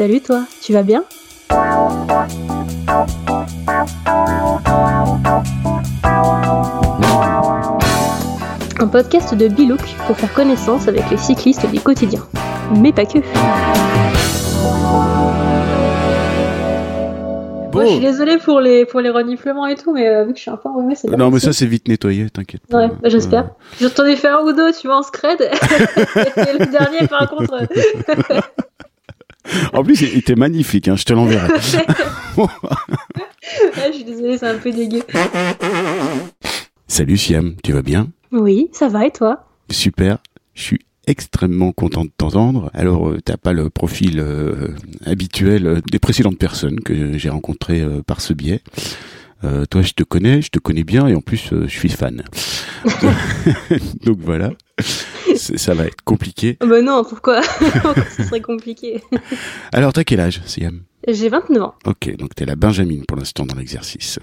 Salut toi, tu vas bien? Un podcast de Bilouk pour faire connaissance avec les cyclistes du quotidien. Mais pas que. Moi, je suis désolée pour les, pour les reniflements et tout, mais euh, vu que je suis un peu enrhumée, c'est Non, mais ça, c'est vite nettoyé, t'inquiète. Ouais, bah, j'espère. Euh, J'en ai fait un ou deux, tu vois, en scred. et le dernier, par contre. En plus, il était magnifique, hein, je te l'enverrai. ouais, je suis désolée, c'est un peu dégueu. Salut Siam, tu vas bien? Oui, ça va et toi? Super, je suis extrêmement content de t'entendre. Alors, euh, t'as pas le profil euh, habituel euh, des précédentes personnes que j'ai rencontrées euh, par ce biais. Toi, je te connais, je te connais bien et en plus, je suis fan. Donc voilà, ça va être compliqué. Bah non, pourquoi ce serait compliqué? Alors, t'as quel âge, Siam? J'ai 29 ans. Ok, donc t'es la Benjamine pour l'instant dans l'exercice.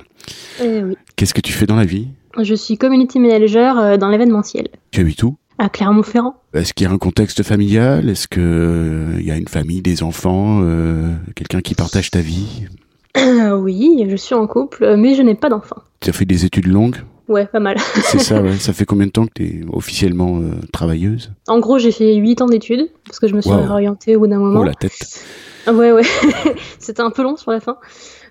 Euh, oui. Qu'est-ce que tu fais dans la vie? Je suis community manager euh, dans l'événementiel Tu habites où? À Clermont-Ferrand. Est-ce qu'il y a un contexte familial? Est-ce que euh, y a une famille, des enfants, euh, quelqu'un qui partage ta vie? Oui, je suis en couple, mais je n'ai pas d'enfant. Tu as fait des études longues? Ouais, pas mal. C'est ça, ouais. Ça fait combien de temps que tu es officiellement euh, travailleuse? En gros, j'ai fait 8 ans d'études, parce que je me suis Wow. réorientée au bout d'un moment. Oh la tête. Ah Ouais, ouais. C'était un peu long sur la fin.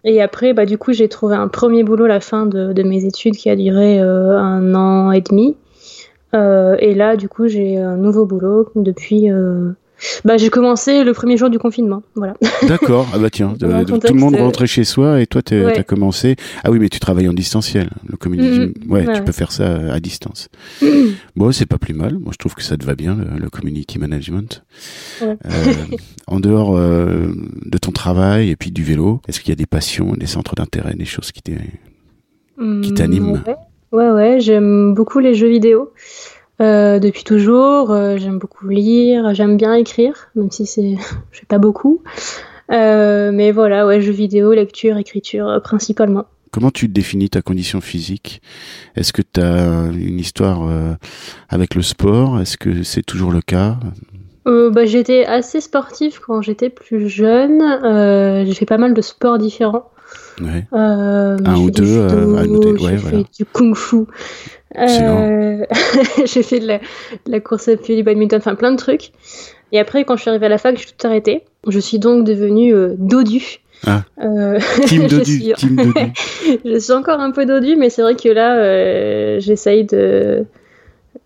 Et après, bah, du coup, j'ai trouvé un premier boulot à la fin de, de mes études qui a duré euh, un an et demi. Euh, et là, du coup, j'ai un nouveau boulot depuis. Euh, Bah, j'ai commencé le premier jour du confinement. Voilà. D'accord. Ah bah tiens, de- tout le monde euh, rentrait chez soi et toi tu Ouais. as commencé. Ah oui, mais tu travailles en distanciel. Le community, Mhm. ouais, Ouais, tu peux faire ça à distance. bon, c'est pas plus mal. Moi, je trouve que ça te va bien le, le community management. Ouais. Euh, en dehors euh, de ton travail et puis du vélo, est-ce qu'il y a des passions, des centres d'intérêt, des choses qui t'est Qui Hum, t'anime. Ouais, ouais, ouais, j'aime beaucoup les jeux vidéo. Euh, depuis toujours, Euh, j'aime beaucoup lire, j'aime bien écrire, même si c'est, je fais pas beaucoup. Euh, mais voilà, ouais, jeux vidéo, lecture, écriture, principalement. Comment tu définis ta condition physique? Est-ce que tu as une histoire avec le sport? Est-ce que c'est toujours le cas? Euh, bah, j'étais assez sportive quand j'étais plus jeune. Euh, j'ai fait pas mal de sports différents. Ouais. Euh, Un j'ai ou deux, euh, judo, à noter. Ouais, j'ai voilà. fait du kung-fu. Euh, j'ai fait de la, de la course à pied, du badminton, enfin plein de trucs. Et après, quand je suis arrivée à la fac, j'ai tout arrêté. Je suis donc devenue euh, dodu. Ah. Euh, Team je Dodu, suis- team Dodu. je suis encore un peu dodu, mais c'est vrai que là, euh, j'essaye de,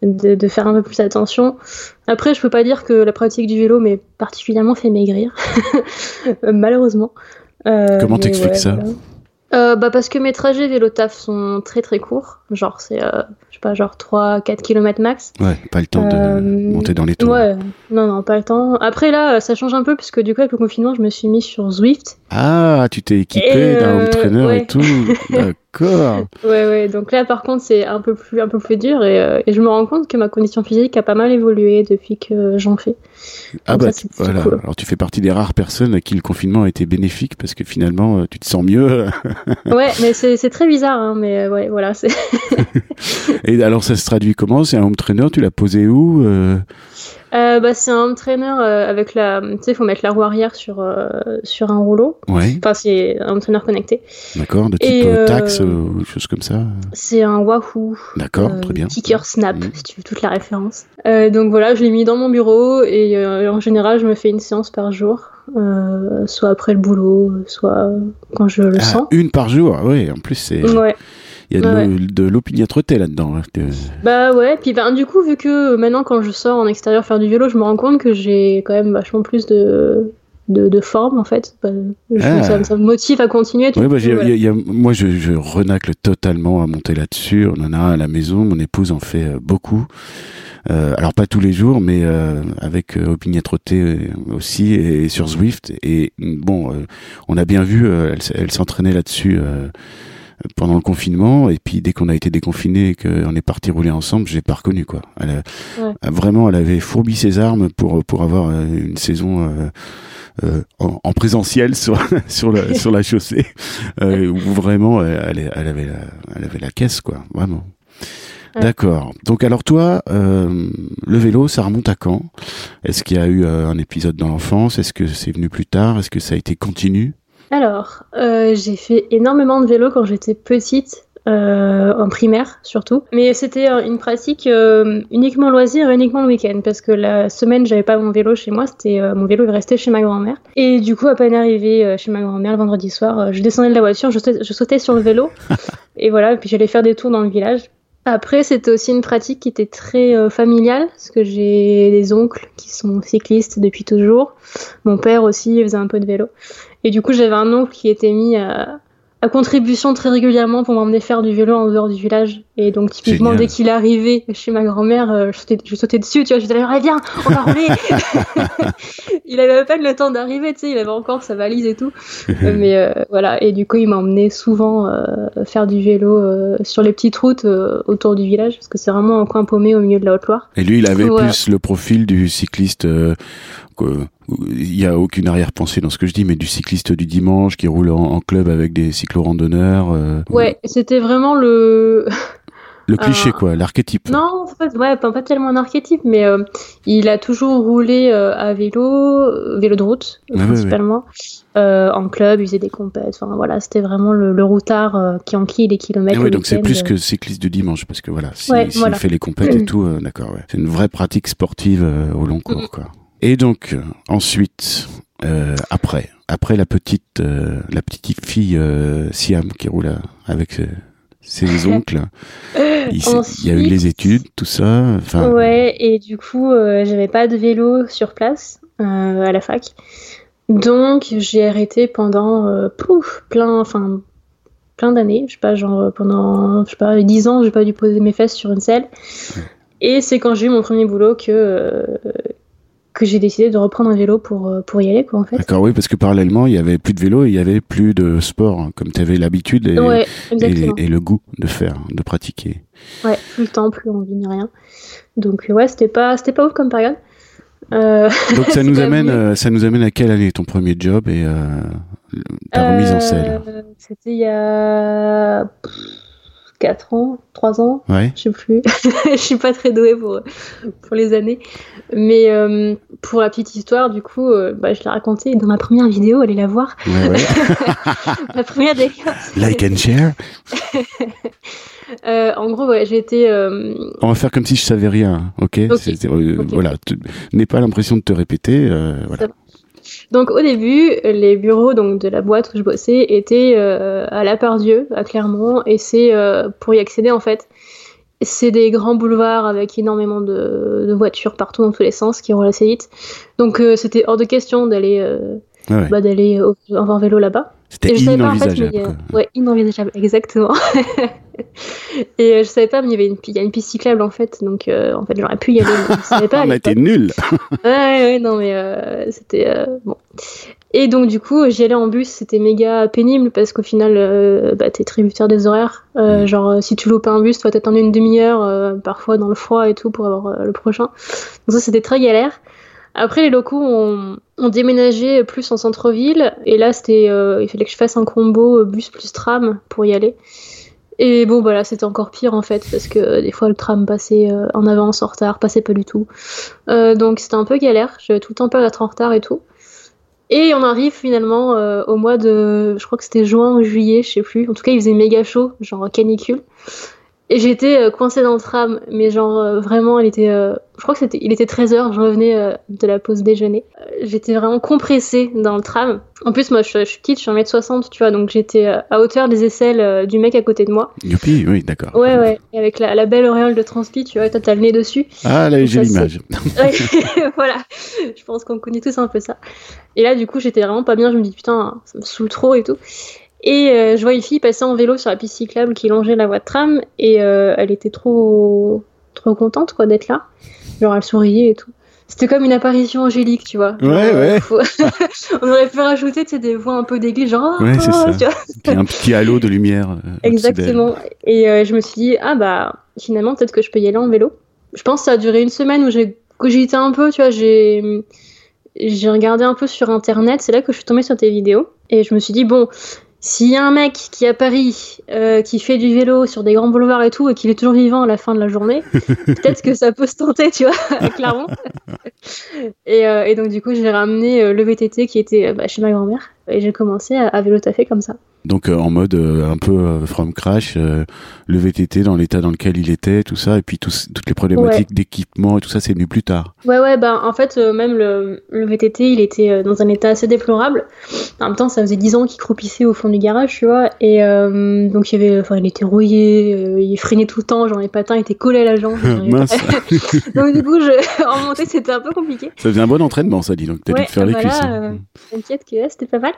de, de faire un peu plus attention. Après, je peux pas dire que la pratique du vélo m'est particulièrement fait maigrir, Euh, malheureusement. Euh, Comment t'expliques ça voilà. Euh, bah parce que mes trajets vélo-taf sont très très courts, genre c'est euh, je sais pas genre 3-4 km max. Ouais, pas le temps de Euh, monter dans les tours. Ouais, non non pas le temps. Après là ça change un peu puisque du coup avec le confinement je me suis mis sur Zwift. Ah, tu t'es équipé d'un euh, trainer ouais. et tout. D'accord. Ouais ouais donc là par contre c'est un peu plus un peu plus dur et, et je me rends compte que ma condition physique a pas mal évolué depuis que j'en fais. Ah Donc bah ça, voilà. cool. Alors tu fais partie des rares personnes à qui le confinement a été bénéfique parce que finalement tu te sens mieux. Ouais mais c'est très bizarre hein, mais ouais voilà c'est Et alors ça se traduit comment? C'est un home trainer? Tu l'as posé où euh, euh, bah c'est un home trainer euh, avec la tu sais faut mettre la roue arrière sur euh, sur un rouleau. Ouais, Enfin c'est un home trainer connecté. d'accord. De type Et, taxe ou choses comme ça? C'est un Wahoo. D'accord, très bien. Kicker Snap, Mhm. si tu veux toute la référence. Donc voilà, je l'ai mis dans mon bureau et en général, je me fais une séance par jour, soit après le boulot, soit quand je le Ah, sens. une par jour, oui. En plus, c'est Ouais, il y a de Ouais, l'opiniâtreté là-dedans. hein, bah ouais, puis ben, du coup, vu que maintenant quand je sors en extérieur faire du vélo, je me rends compte que j'ai quand même vachement plus de, de, de forme en fait. Bah, je- Ah. ça, ça me motive à continuer. Ouais, bah, j'ai- Voilà. il y a- il y a- moi, je, je renacle totalement à monter là-dessus. On en a un à la maison. Mon épouse en fait euh, beaucoup. Euh, alors pas tous les jours, mais euh, avec euh, opiniâtreté euh, aussi et, sur Zwift. Et bon, euh, on a bien vu, euh, elle, s'entraînait là-dessus euh, pendant le confinement. Et puis dès qu'on a été déconfiné et qu'on est parti rouler ensemble, j'ai pas reconnu quoi. Elle a- Ouais. a vraiment, elle avait fourbi ses armes pour pour avoir euh, une saison. euh, euh, en, en présentiel sur sur la sur la chaussée euh, où vraiment elle, elle, avait la, elle avait la caisse quoi vraiment D'accord. Donc alors toi, euh, le vélo, ça remonte à quand? Est-ce qu'il y a eu euh, un épisode dans l'enfance? Est-ce que c'est venu plus tard? Est-ce que ça a été continu? Alors, euh, j'ai fait énormément de vélo quand j'étais petite. Euh, en primaire surtout. Mais c'était euh, une pratique euh, uniquement loisir et uniquement le week-end parce que la semaine j'avais pas mon vélo chez moi, c'était mon vélo il restait chez ma grand-mère. Et du coup à peine arrivé chez ma grand-mère le vendredi soir, je descendais de la voiture, je, je sautais sur le vélo et voilà, puis j'allais faire des tours dans le village. Après, c'était aussi une pratique qui était très familiale, parce que j'ai des oncles qui sont cyclistes depuis toujours. Mon père aussi faisait un peu de vélo. Et du coup, j'avais un oncle qui était mis à, à contribution très régulièrement pour m'emmener faire du vélo en dehors du village. Et donc, typiquement, dès qu'il arrivé chez ma grand-mère, euh, je, je, sautais dessus, tu vois, je disais, allez, viens, on va rouler Il avait à peine le temps d'arriver, tu sais, il avait encore sa valise et tout. Mais euh, voilà, et du coup, il m'a emmené souvent euh, faire du vélo euh, sur les petites routes autour du village, parce que c'est vraiment un coin paumé au milieu de la Haute-Loire. Et lui, il avait plus le profil du cycliste il n'y a aucune arrière-pensée dans ce que je dis, mais du cycliste du dimanche qui roule en, club avec des cyclo-randonneurs. Euh, ouais, c'était vraiment le. Le cliché, quoi, l'archétype. Non, en fait, ouais, pas, tellement un archétype, mais euh, il a toujours roulé euh, à vélo, vélo de route, principalement, en club, il faisait des compètes. Enfin, voilà, c'était vraiment le, routard qui enquille les kilomètres. Ah ouais, donc c'est plus que cycliste du dimanche, parce que voilà, s'il si, fait les compètes et tout, d'accord, ouais. C'est une vraie pratique sportive au long cours, quoi. Et donc ensuite, euh, après, après la petite, euh, la petite fille euh, Siam qui roule avec ses oncles, il, y a eu les études, tout ça. Enfin. Ouais, et du coup, j'avais pas de vélo sur place à la fac, donc j'ai arrêté pendant pouf, plein, enfin plein d'années, je sais pas, genre pendant, je sais pas, dix ans, j'ai pas dû poser mes fesses sur une selle. Et c'est quand j'ai eu mon premier boulot que que j'ai décidé de reprendre un vélo pour, euh, pour y aller, quoi, en fait. D'accord, oui, parce que parallèlement, il y avait plus de vélo et il y avait plus de sport, hein, comme tu avais l'habitude et, et, le goût de faire, de pratiquer. Ouais, plus le temps, plus envie ni rien. Donc, ouais, c'était pas, c'était pas ouf comme période. Euh... Donc, ça nous amène, euh, ça nous amène à quelle année ton premier job et euh, ta remise en selle? C'était il y a. 4 ans, 3 ans, ouais. je sais plus. je suis pas très douée pour, pour les années. Mais euh, pour la petite histoire, du coup, euh, bah, je l'ai raconté dans ma première vidéo, allez la voir. Ouais, ouais. la première des Like and share. euh, en gros, ouais, j'ai été. Euh, On va faire comme si je savais rien, ok, okay. okay. Voilà, n'aie pas l'impression de te répéter. voilà. Donc au début, les bureaux donc de la boîte où je bossais étaient euh, à La Pardieu, à Clermont, et c'est euh, pour y accéder en fait, c'est des grands boulevards avec énormément de, voitures partout dans tous les sens qui roulent assez vite. Donc euh, c'était hors de question d'aller bah, d'aller en vélo là-bas. C'était inenvisageable. Pas, mais, ouais, inenvisageable, exactement. et euh, je savais pas, mais il y avait une, il y a une piste cyclable en fait, donc euh, en fait j'aurais pu y aller. Mais je savais pas. On a été nuls. ouais, ouais, non mais euh, c'était bon. Et donc du coup j'y allais en bus, c'était méga pénible parce qu'au final bah, t'es tributaire des horaires. Mm. Genre si tu loupes un bus, tu vas t'attendre une demi-heure, parfois dans le froid et tout pour avoir le prochain. Donc ça c'était très galère. Après, les locaux ont, ont déménagé plus en centre-ville. Et là, c'était, il fallait que je fasse un combo bus plus tram pour y aller. Et bon, voilà, c'était encore pire en fait, parce que euh, des fois le tram passait euh, en avance, en retard, passait pas du tout. Euh, donc c'était un peu galère, j'avais tout le temps peur d'être en retard et tout. Et on arrive finalement au mois de, je crois que c'était juin ou juillet, je sais plus. En tout cas, il faisait méga chaud, genre canicule. Et j'étais euh, coincée dans le tram, mais genre euh, vraiment, il était, euh, je crois que c'était, il était 13h, je revenais de la pause déjeuner. j'étais vraiment compressée dans le tram. En plus, moi, je, suis petite, je suis 1m60, tu vois, donc j'étais à hauteur des aisselles du mec à côté de moi. Youpi, oui, d'accord. Ouais, ouais, et avec la, la, belle auréole de transpi, tu vois, toi, t'as le nez dessus. Ah, là, j'ai l'image. voilà, je pense qu'on connaît tous un peu ça. Et là, du coup, j'étais vraiment pas bien, je me dis, putain, ça me saoule trop et tout. Et euh, je vois une fille passer en vélo sur la piste cyclable qui longeait la voie de tram et euh, elle était trop trop contente quoi d'être là. Genre elle souriait et tout. C'était comme une apparition angélique, tu vois. ouais, ouais. On aurait pu rajouter des voix un peu d'église, genre. Ouais, c'est ça. Tu un petit halo de lumière. Euh, Exactement. Et je me suis dit, ah bah, finalement, peut-être que je peux y aller en vélo. Je pense que ça a duré une semaine où j'ai cogité un peu, tu vois. J'ai j'ai regardé un peu sur internet. C'est là que je suis tombée sur tes vidéos. Et je me suis dit, bon, s'il y a un mec qui à Paris euh, qui fait du vélo sur des grands boulevards et tout et qu'il est toujours vivant à la fin de la journée, peut-être que ça peut se tenter, tu vois, clairement. et, euh, et, donc du coup, j'ai ramené euh, le VTT qui était bah, chez ma grand-mère et j'ai commencé à, à vélo taffer comme ça. Donc euh, en mode euh, un peu euh, from crash, le VTT dans l'état dans lequel il était, tout ça, et puis toutes les problématiques d'équipement et tout ça, c'est venu plus tard. Ouais, ouais, bah en fait, même le, le, VTT, il était dans un état assez déplorable. En même temps, ça faisait 10 ans qu'il croupissait au fond du garage, tu vois, et donc il y avait, enfin, il était rouillé, il freinait tout le temps, genre les patins étaient collés à la jambe. donc du coup, je... en montée, c'était un peu compliqué. Ça faisait un bon entraînement, ça dit, donc t'as dû te faire les cuisses. Hein. T'inquiète que c'était pas mal.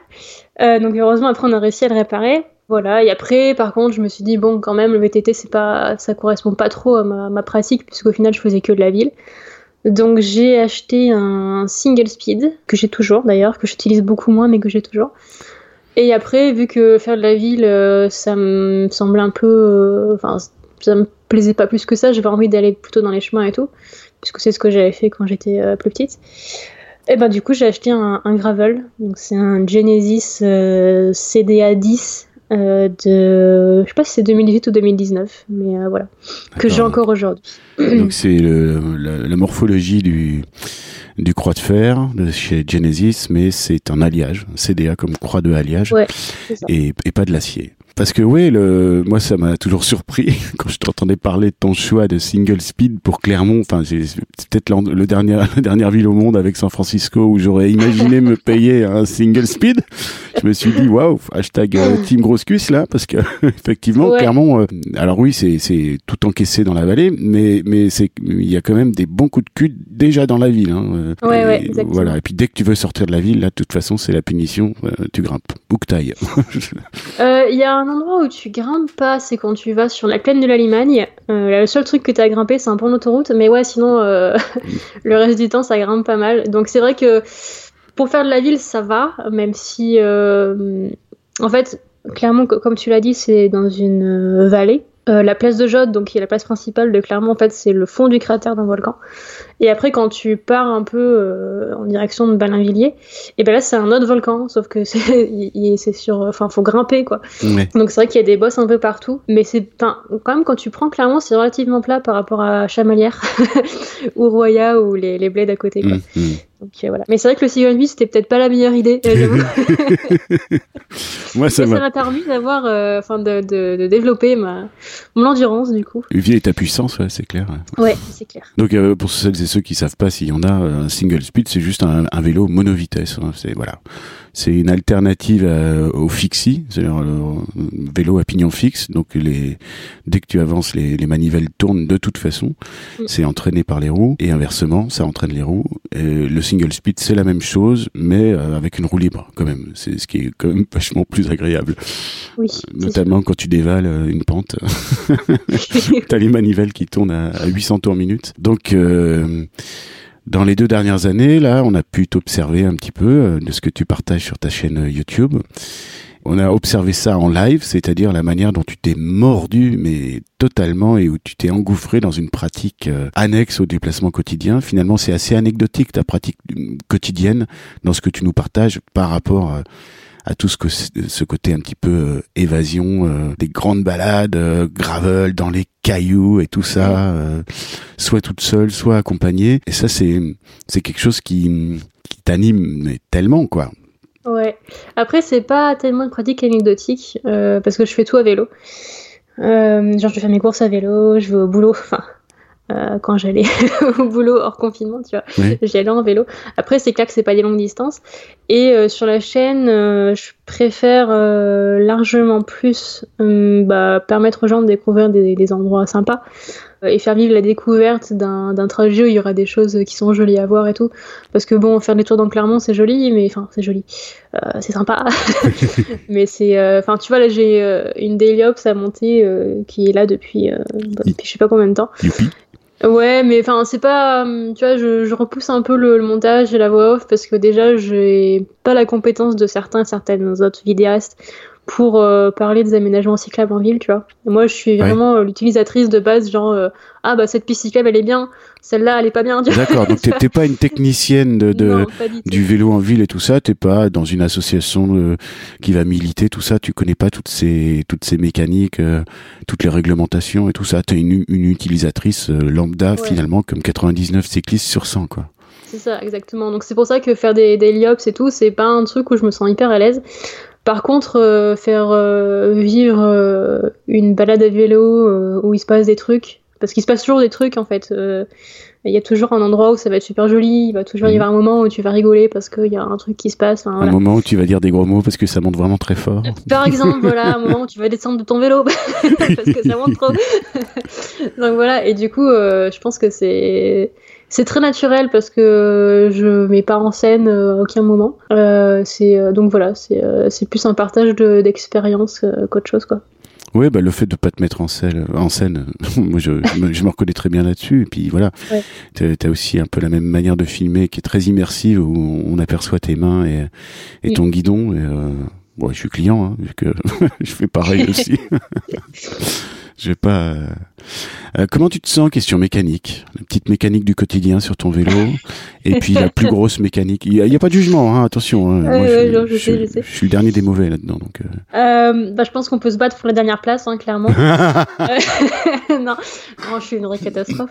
Donc heureusement, après, on a réussi à réparer. Voilà, et après, par contre, je me suis dit, bon, quand même, le VTT, c'est pas, ça correspond pas trop à ma, pratique, puisqu'au final, je faisais que de la ville. Donc, j'ai acheté un single speed, que j'ai toujours d'ailleurs, que j'utilise beaucoup moins, mais que j'ai toujours. Et après, vu que faire de la ville, euh, ça me semblait un peu. Euh, enfin, ça me plaisait pas plus que ça, j'avais envie d'aller plutôt dans les chemins et tout, puisque c'est ce que j'avais fait quand j'étais euh, plus petite. Et ben du coup j'ai acheté un, gravel, donc c'est un Genesis CDA 10 euh, de, je sais pas si c'est 2018 ou 2019, mais euh, voilà, que j'ai encore aujourd'hui. Donc c'est la, la, morphologie du, du croix de fer de chez Genesis, mais c'est un alliage, CDA comme croix de alliage, ouais, et, et, pas de l'acier. Parce que oui, le, moi ça m'a toujours surpris quand je t'entendais parler de ton choix de single speed pour Clermont. Enfin, c'est peut-être le dernier, la dernière ville au monde avec San Francisco où j'aurais imaginé me payer un single speed. Je me suis dit waouh, hashtag euh, team grosse cuisse là, parce que effectivement Clermont. Euh, alors oui, c'est c'est tout encaissé dans la vallée, mais mais c'est il y a quand même des bons coups de cul déjà dans la ville. Hein, euh, ouais, ouais, exactement. Voilà. Et puis dès que tu veux sortir de la ville, là, de toute façon, c'est la punition. tu grimpes. Bouquetaille. Il y a un endroit où tu grimpes pas, c'est quand tu vas sur la plaine de la Limagne. Euh, le seul truc que tu as grimpé, c'est un pont d'autoroute, mais ouais, sinon, euh, le reste du temps, ça grimpe pas mal. Donc c'est vrai que pour faire de la ville, ça va, même si, euh, en fait, clairement, comme tu l'as dit, c'est dans une vallée. Euh, la place de Jode, donc qui est la place principale de Clermont, en fait, c'est le fond du cratère d'un volcan. Et après, quand tu pars un peu euh, en direction de Balinvilliers, et ben là, c'est un autre volcan, sauf que c'est sur, enfin, faut grimper quoi. Donc c'est vrai qu'il y a des bosses un peu partout, mais c'est, quand même, quand tu prends Clermont, c'est relativement plat par rapport à Chamalières ou Roya ou les, les bleds à côté. Quoi. Mmh, mmh. Donc euh, voilà. Mais c'est vrai que le Sigon 8 c'était peut-être pas la meilleure idée. Moi, ça m'a permis d'avoir, euh, enfin, de, de, de, développer ma mon endurance du coup. Vie et ta puissance, ouais, c'est clair. Ouais, c'est clair. Donc euh, pour celles et ceux qui savent pas s'il y en a, un single speed, c'est juste un, un vélo monovitesse. Hein, c'est voilà. C'est une alternative au fixie, c'est-à-dire le vélo à pignon fixe. Donc les, dès que tu avances, les, les manivelles tournent de toute façon. Mm. C'est entraîné par les roues et inversement, ça entraîne les roues. Et le single speed, c'est la même chose, mais euh, avec une roue libre quand même. C'est ce qui est quand même vachement plus agréable. Oui. Notamment quand tu dévales euh, une pente, t'as les manivelles qui tournent à, à 800 tours minute. Donc euh, dans les deux dernières années, là, on a pu t'observer un petit peu euh, de ce que tu partages sur ta chaîne euh, YouTube. On a observé ça en live, c'est-à-dire la manière dont tu t'es mordu, mais totalement, et où tu t'es engouffré dans une pratique euh, annexe au déplacement quotidien. Finalement, c'est assez anecdotique ta pratique quotidienne dans ce que tu nous partages par rapport à tout ce que ce côté un petit peu euh, évasion, euh, des grandes balades, euh, gravel dans les cailloux et tout ça, soit toute seule, soit accompagnée. Et ça, c'est c'est quelque chose qui qui t'anime tellement quoi. Ouais. Après, c'est pas tellement une pratique anecdotique parce que je fais tout à vélo. genre, je fais mes courses à vélo, je vais au boulot. Enfin, euh, quand j'allais au boulot hors confinement, tu vois. J'y allais en vélo. Après, c'est clair que c'est pas des longues distances. Et euh, sur la chaîne, euh, je préfère largement plus bah, permettre aux gens de découvrir des, des endroits sympas et faire vivre la découverte d'un trajet où il y aura des choses qui sont jolies à voir et tout. Parce que bon, faire des tours dans Clermont, c'est joli, mais enfin, c'est joli. c'est sympa. mais c'est. Enfin, tu vois, là, j'ai une Daily Ops à monter qui est là depuis, depuis je sais pas combien de temps. Ouais, mais enfin, c'est pas. Euh, tu vois, je, je repousse un peu le, montage et la voix off parce que déjà, j'ai pas la compétence de certains, certaines autres vidéastes pour euh, parler des aménagements cyclables en ville, tu vois. moi, je suis vraiment euh, l'utilisatrice de base, genre, ah bah cette piste cyclable, elle est bien. Celle-là, elle est pas bien. D'accord, donc t'es pas une technicienne de, de du, vélo en ville et tout ça, t'es pas dans une association euh, qui va militer tout ça, tu connais pas toutes ces toutes ces mécaniques, euh, toutes les réglementations et tout ça. T'es une, une utilisatrice euh, lambda finalement, comme 99 cyclistes sur 100 quoi. C'est ça, exactement. Donc c'est pour ça que faire des, des liops et tout, c'est pas un truc où je me sens hyper à l'aise. Par contre, faire vivre une balade à vélo où il se passe des trucs, parce qu'il se passe toujours des trucs en fait. Euh, il y a toujours un endroit où ça va être super joli, il va toujours y mhm. avoir un moment où tu vas rigoler parce qu'il y a un truc qui se passe. Un moment où tu vas dire des gros mots parce que ça monte vraiment très fort. Par exemple, voilà, un moment où tu vas descendre de ton vélo parce que ça monte trop. donc voilà, et du coup, euh, je pense que c'est c'est très naturel parce que je mets pas en scène à aucun moment. Euh, c'est donc voilà, c'est c'est plus un partage d'expérience qu'autre chose quoi. Oui, bah, le fait de pas te mettre en scène, en scène moi je, je, me, reconnais très bien là-dessus. Et puis voilà, tu as, aussi un peu la même manière de filmer qui est très immersive où on aperçoit tes mains et, et ton guidon. Et, euh, je suis client, hein, vu que je fais pareil aussi. Je vais pas. Euh, euh, comment tu te sens Question mécanique? La petite mécanique du quotidien sur ton vélo. et puis la plus grosse mécanique. Il n'y a, pas de jugement, hein, attention. Hein. Moi, je, je, sais, je, suis le dernier des mauvais là-dedans. Donc, euh. euh... bah, je pense qu'on peut se battre pour la dernière place, hein, clairement. non, je suis une vraie catastrophe.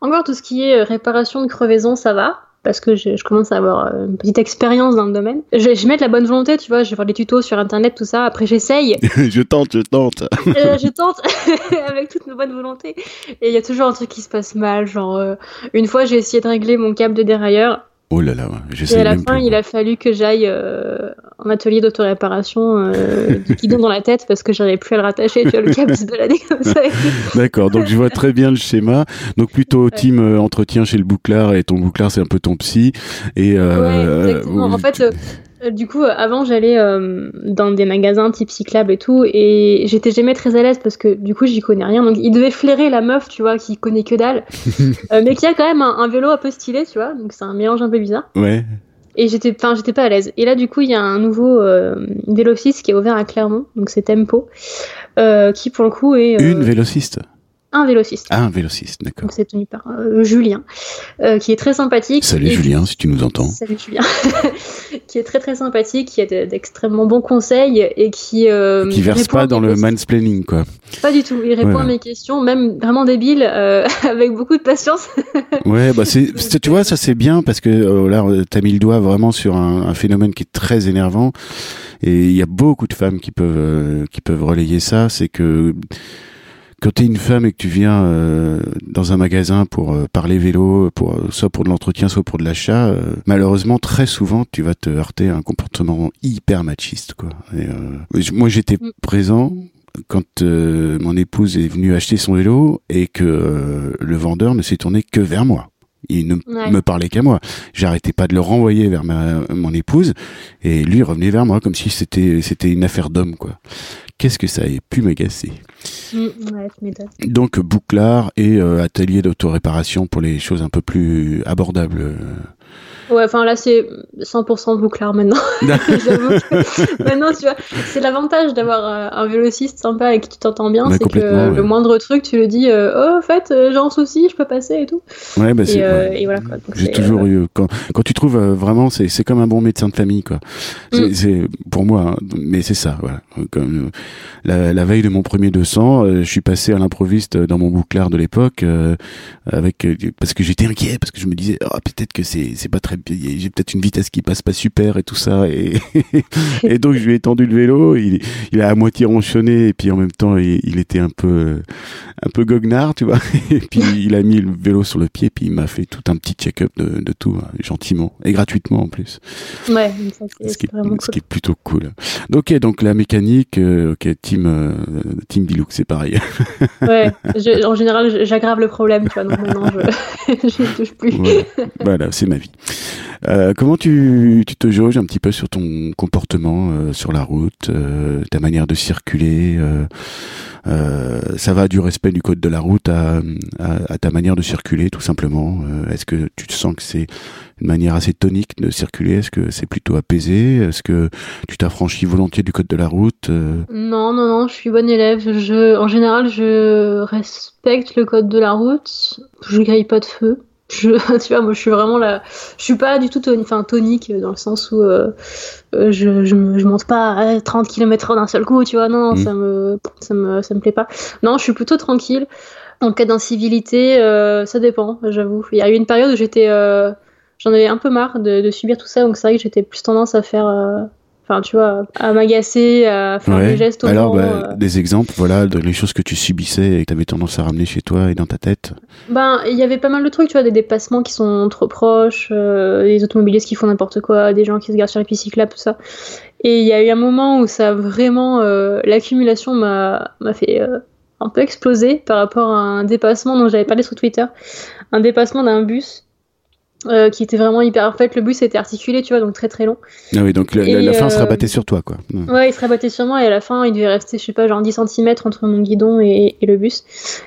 Encore tout ce qui est réparation de crevaison, ça va parce que je, commence à avoir euh, une petite expérience dans le domaine. Je, je mets de la bonne volonté, tu vois, je vais voir des tutos sur internet, tout ça. Après, j'essaye. je tente, je tente. Euh, je tente avec toute ma bonne volonté. Et il y a toujours un truc qui se passe mal. Genre, euh, une fois, j'ai essayé de régler mon câble de dérailleur. Oh là là, Et à la fin, il a fallu que j'aille euh, en atelier d'autoréparation, euh, du guidon dans la tête parce que j'arrivais plus à le rattacher. Tu vois, le câble se baladait comme ça. D'accord, donc je vois très bien le schéma. Donc plutôt team euh, entretien chez le bouclard et ton bouclard, c'est un peu ton psy. Et, euh, ouais, exactement. en fait, euh, du coup, euh, avant, j'allais euh, dans des magasins type cyclable et tout, et j'étais jamais très à l'aise parce que du coup, j'y connais rien. Donc, il devait flairer la meuf, tu vois, qui connaît que dalle, mais qui a quand même un, vélo un peu stylé, tu vois. Donc, c'est un mélange un peu bizarre. Ouais. Et j'étais, enfin, j'étais pas à l'aise. Et là, du coup, il y a un nouveau vélociste qui est ouvert à Clermont, donc c'est Tempo, qui pour le coup est. Une vélociste un vélociste. Ah, un vélociste, d'accord. Donc c'est tenu par euh, Julien, euh, qui est très sympathique. Salut Julien, si tu nous entends. Salut Julien, qui est très très sympathique, qui a d'extrêmement bons conseils et qui. Euh, qui verse pas dans le mansplaining, quoi. Pas du tout. Il répond à mes questions, même vraiment débiles, avec beaucoup de patience. ouais, bah c'est, tu vois, ça c'est bien parce que là, t'as mis le doigt vraiment sur un, un, phénomène qui est très énervant et il y a beaucoup de femmes qui peuvent qui peuvent relayer ça, c'est que quand tu es une femme et que tu viens euh, dans un magasin pour euh, parler vélo, pour euh, soit pour de l'entretien, soit pour de l'achat, malheureusement très souvent tu vas te heurter à un comportement hyper machiste quoi. Et, moi j'étais mm. présent quand mon épouse est venue acheter son vélo et que le vendeur ne s'est tourné que vers moi. Il ne me parlait qu'à moi. J'arrêtais pas de le renvoyer vers ma, mon épouse et lui revenait vers moi comme si c'était c'était une affaire d'homme quoi qu'est-ce que ça ait pu m'agacer. Mm, Donc bouclard et euh, atelier d'autoréparation pour les choses un peu plus abordables. Ouais, enfin là c'est 100% bouclard maintenant. maintenant tu vois, c'est l'avantage d'avoir euh, un vélociste sympa avec qui tu t'entends bien, c'est que le moindre truc tu le dis, euh, oh en fait j'ai un souci, je peux passer et tout. Ouais, bah, et, euh, et, voilà. J'ai toujours eu quand, quand tu trouves vraiment c'est c'est comme un bon médecin de famille quoi. C'est mm. pour moi, hein, mais c'est ça. Voilà. Comme la, la, veille de mon premier 200, je suis passé à l'improviste dans mon bouclard de l'époque avec parce que j'étais inquiet parce que je me disais oh, peut-être que c'est c'est pas très j'ai peut-être une vitesse qui passe pas super et tout ça et, et donc je lui ai tendu le vélo il, il a à moitié ronchonné et puis en même temps il, était un peu un peu goguenard tu vois et puis il a mis le vélo sur le pied puis il m'a fait tout un petit check-up de, de, tout hein, gentiment et gratuitement en plus. Ouais ce, qui est, ce qui est plutôt cool. Ok donc la mécanique euh, ok team euh, team Bilouk c'est pareil. Ouais en général j'aggrave le problème tu vois donc maintenant je je touche plus. Voilà. C'est ma vie. Euh, comment tu, tu, te jauges un petit peu sur ton comportement euh, sur la route, euh, ta manière de circuler Ça va du respect du code de la route à, à, ta manière de circuler, tout simplement. Est-ce que tu te sens que c'est une manière assez tonique de circuler Est-ce que c'est plutôt apaisé? Est-ce que tu t'affranchis volontiers du code de la route Non, non, non, je suis bonne élève. Je, en général, je respecte le code de la route. Je grille pas de feu. je, tu vois, moi, je suis vraiment là. Je suis pas du tout enfin, tonique dans le sens où euh, euh, je, je, me, je monte pas à 30 km/h d'un seul coup, tu vois. Non, mm. ça, me, ça, me, ça me plaît pas. Non, je suis plutôt tranquille. En cas d'incivilité, euh, ça dépend, j'avoue. Il y a eu une période où j'étais. J'en avais un peu marre de, de, subir tout ça, donc c'est vrai que j'étais plus tendance à faire enfin tu vois à m'agacer à faire des gestes au alors bah, euh. des exemples voilà de les choses que tu subissais et que tu avais tendance à ramener chez toi et dans ta tête. Ben il y avait pas mal de trucs tu vois des dépassements qui sont trop proches euh, des automobilistes qui font n'importe quoi des gens qui se gardent sur les cyclables tout ça. Et il y a eu un moment où ça vraiment euh, l'accumulation m'a m'a fait un peu exploser par rapport à un dépassement dont j'avais parlé sur Twitter. Un dépassement d'un bus euh, qui était vraiment hyper. En fait, le bus était articulé, tu vois, donc très très long. Ah oui, donc la, fin se euh, rabattait sur toi, quoi. Ouais, il se rabattait sur moi et à la fin, il devait rester, je sais pas, genre 10 cm entre mon guidon et, et le bus.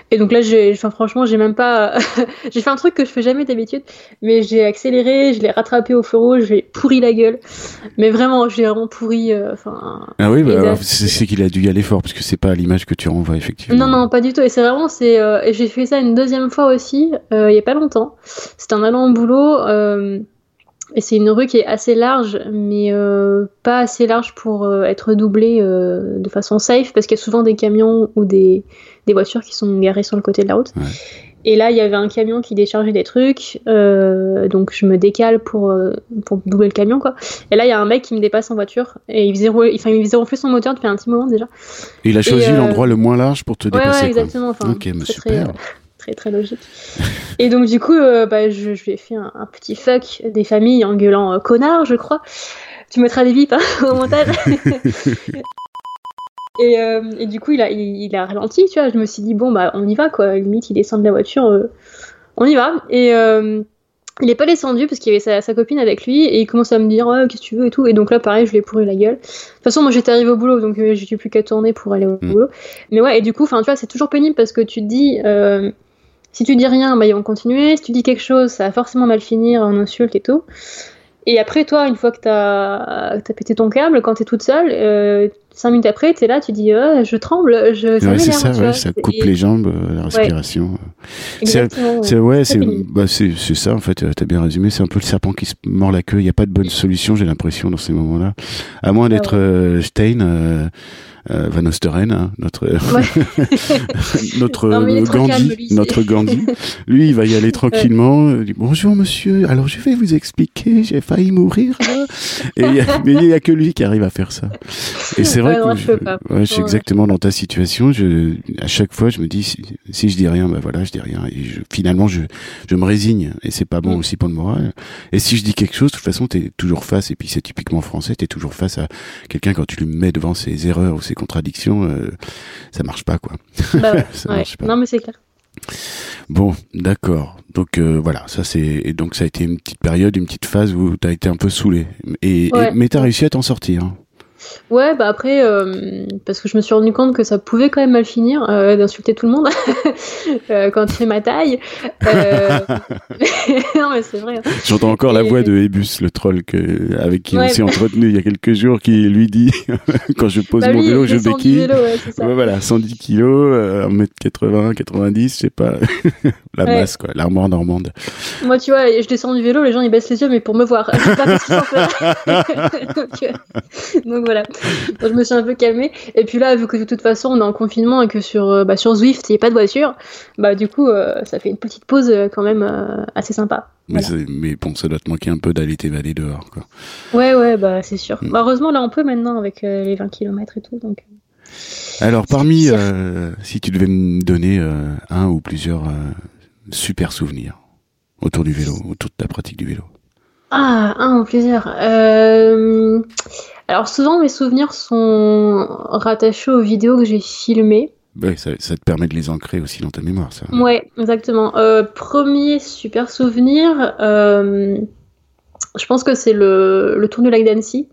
Et donc là, j'ai, enfin, franchement, j'ai même pas. j'ai fait un truc que je fais jamais d'habitude, mais j'ai accéléré, je l'ai rattrapé au feu rouge, j'ai pourri la gueule. Mais vraiment, j'ai vraiment pourri. Euh, enfin. ah oui, bah, c'est qu'il a dû y aller fort, parce que c'est pas l'image que tu renvoies, effectivement. Non, non, pas du tout. Et c'est vraiment, c'est. et j'ai fait ça une deuxième fois aussi, il y a pas longtemps. C'était en allant au boulot euh, et c'est une rue qui est assez large, mais euh, pas assez large pour euh, être doublée de façon safe, parce qu'il y a souvent des camions ou des, des, voitures qui sont garées sur le côté de la route. Et là, il y avait un camion qui déchargeait des trucs, donc je me décale pour, pour doubler le camion, quoi. Et là, il y a un mec qui me dépasse en voiture, et il faisait, enfin, il faisait ronfler son moteur depuis un petit moment déjà. il a choisi l'endroit le moins large pour te dépasser. Ouais, exactement. ok, super très très logique. Et donc du coup, euh, bah, je, je, lui ai fait un, petit fuck des familles en gueulant euh, connard, je crois. Tu mettras des bips hein, au montage. et, euh, et, du coup, il a, il, a ralenti, tu vois. Je me suis dit, bon, bah on y va, quoi. Limite, il descend de la voiture, on y va. Et il est pas descendu parce qu'il y avait sa, copine avec lui et il commence à me dire qu'est-ce que tu veux et tout et donc là pareil je lui ai pourri la gueule de toute façon moi j'étais arrivé au boulot donc j'ai plus qu'à tourner pour aller au mm. boulot mais ouais et du coup tu vois c'est toujours pénible parce que tu te dis euh, si tu dis rien, bah, ils vont continuer. Si tu dis quelque chose, ça va forcément mal finir en insulte et tout. Et après, toi, une fois que t'as as pété ton câble, quand t'es toute seule, euh, cinq minutes après, t'es là, tu dis, oh, je tremble, je, ça ouais, c'est ça, ouais, ça coupe les jambes, euh, la respiration. Exactement. C'est ouais, c'est bah, c'est ça en fait. T'as bien résumé. C'est un peu le serpent qui se mord la queue. Il n'y a pas de bonne solution, j'ai l'impression dans ces moments-là, à moins d'être euh, Stein. Euh, Van Osteren, hein, notre notre Gandhi, notre Gandhi. Lui, il va y aller tranquillement. Il dit bonjour monsieur. Alors je vais vous expliquer. J'ai failli mourir là. Et mais il y a que lui qui arrive à faire ça. Et c'est vrai que je, ouais, je suis exactement dans ta situation. Je, à chaque fois, je me dis si, si je dis rien, ben voilà, je dis rien. Et je, finalement, je, je me résigne. Et c'est pas bon mm. aussi pour le moral. Et si je dis quelque chose, de toute façon, t'es toujours face. Et puis c'est typiquement français. T'es toujours face à quelqu'un quand tu lui mets devant ses erreurs ou ses contradictions, euh, ça marche pas quoi. Bah ça marche pas. Non mais c'est clair. Bon, d'accord. Donc euh, voilà, ça c'est donc ça a été une petite période, une petite phase où tu as été un peu saoulé. Et, et mais tu as réussi à t'en sortir. Hein. Ouais, bah après, euh, parce que je me suis rendu compte que ça pouvait quand même mal finir euh, d'insulter tout le monde euh, quand tu fais ma taille. non, mais c'est vrai. Hein. J'entends encore la voix de Ebus, le troll que, avec qui on s'est entretenu il y a quelques jours, qui lui dit quand je pose bah mon vélo, je béquille. ouais, voilà, 110 kilos, 1m80, 90, je sais pas. la masse, quoi, l'armoire normande. Moi, tu vois, je descends du vélo, les gens ils baissent les yeux, mais pour me voir. Pas donc voilà je me suis un peu calmée. Et puis là, vu que de toute façon on est en confinement et que sur, euh, bah, sur Zwift il n'y a pas de voiture, bah du coup euh, ça fait une petite pause euh, quand même assez sympa. Mais, mais, bon, ça doit te manquer un peu d'aller t'évader dehors. Quoi. Ouais, ouais, bah c'est sûr. Mm. heureusement là on peut maintenant avec les 20 km et tout. Donc... Alors parmi, si tu devais me donner un ou plusieurs super souvenirs autour du vélo, autour de ta pratique du vélo. Ah, un ou plusieurs. Euh... Alors souvent mes souvenirs sont rattachés aux vidéos que j'ai filmées. Ça, te permet de les ancrer aussi dans ta mémoire, ça. Ouais, exactement. Euh, premier super souvenir, euh, je pense que c'est le, le tour du lac d'Annecy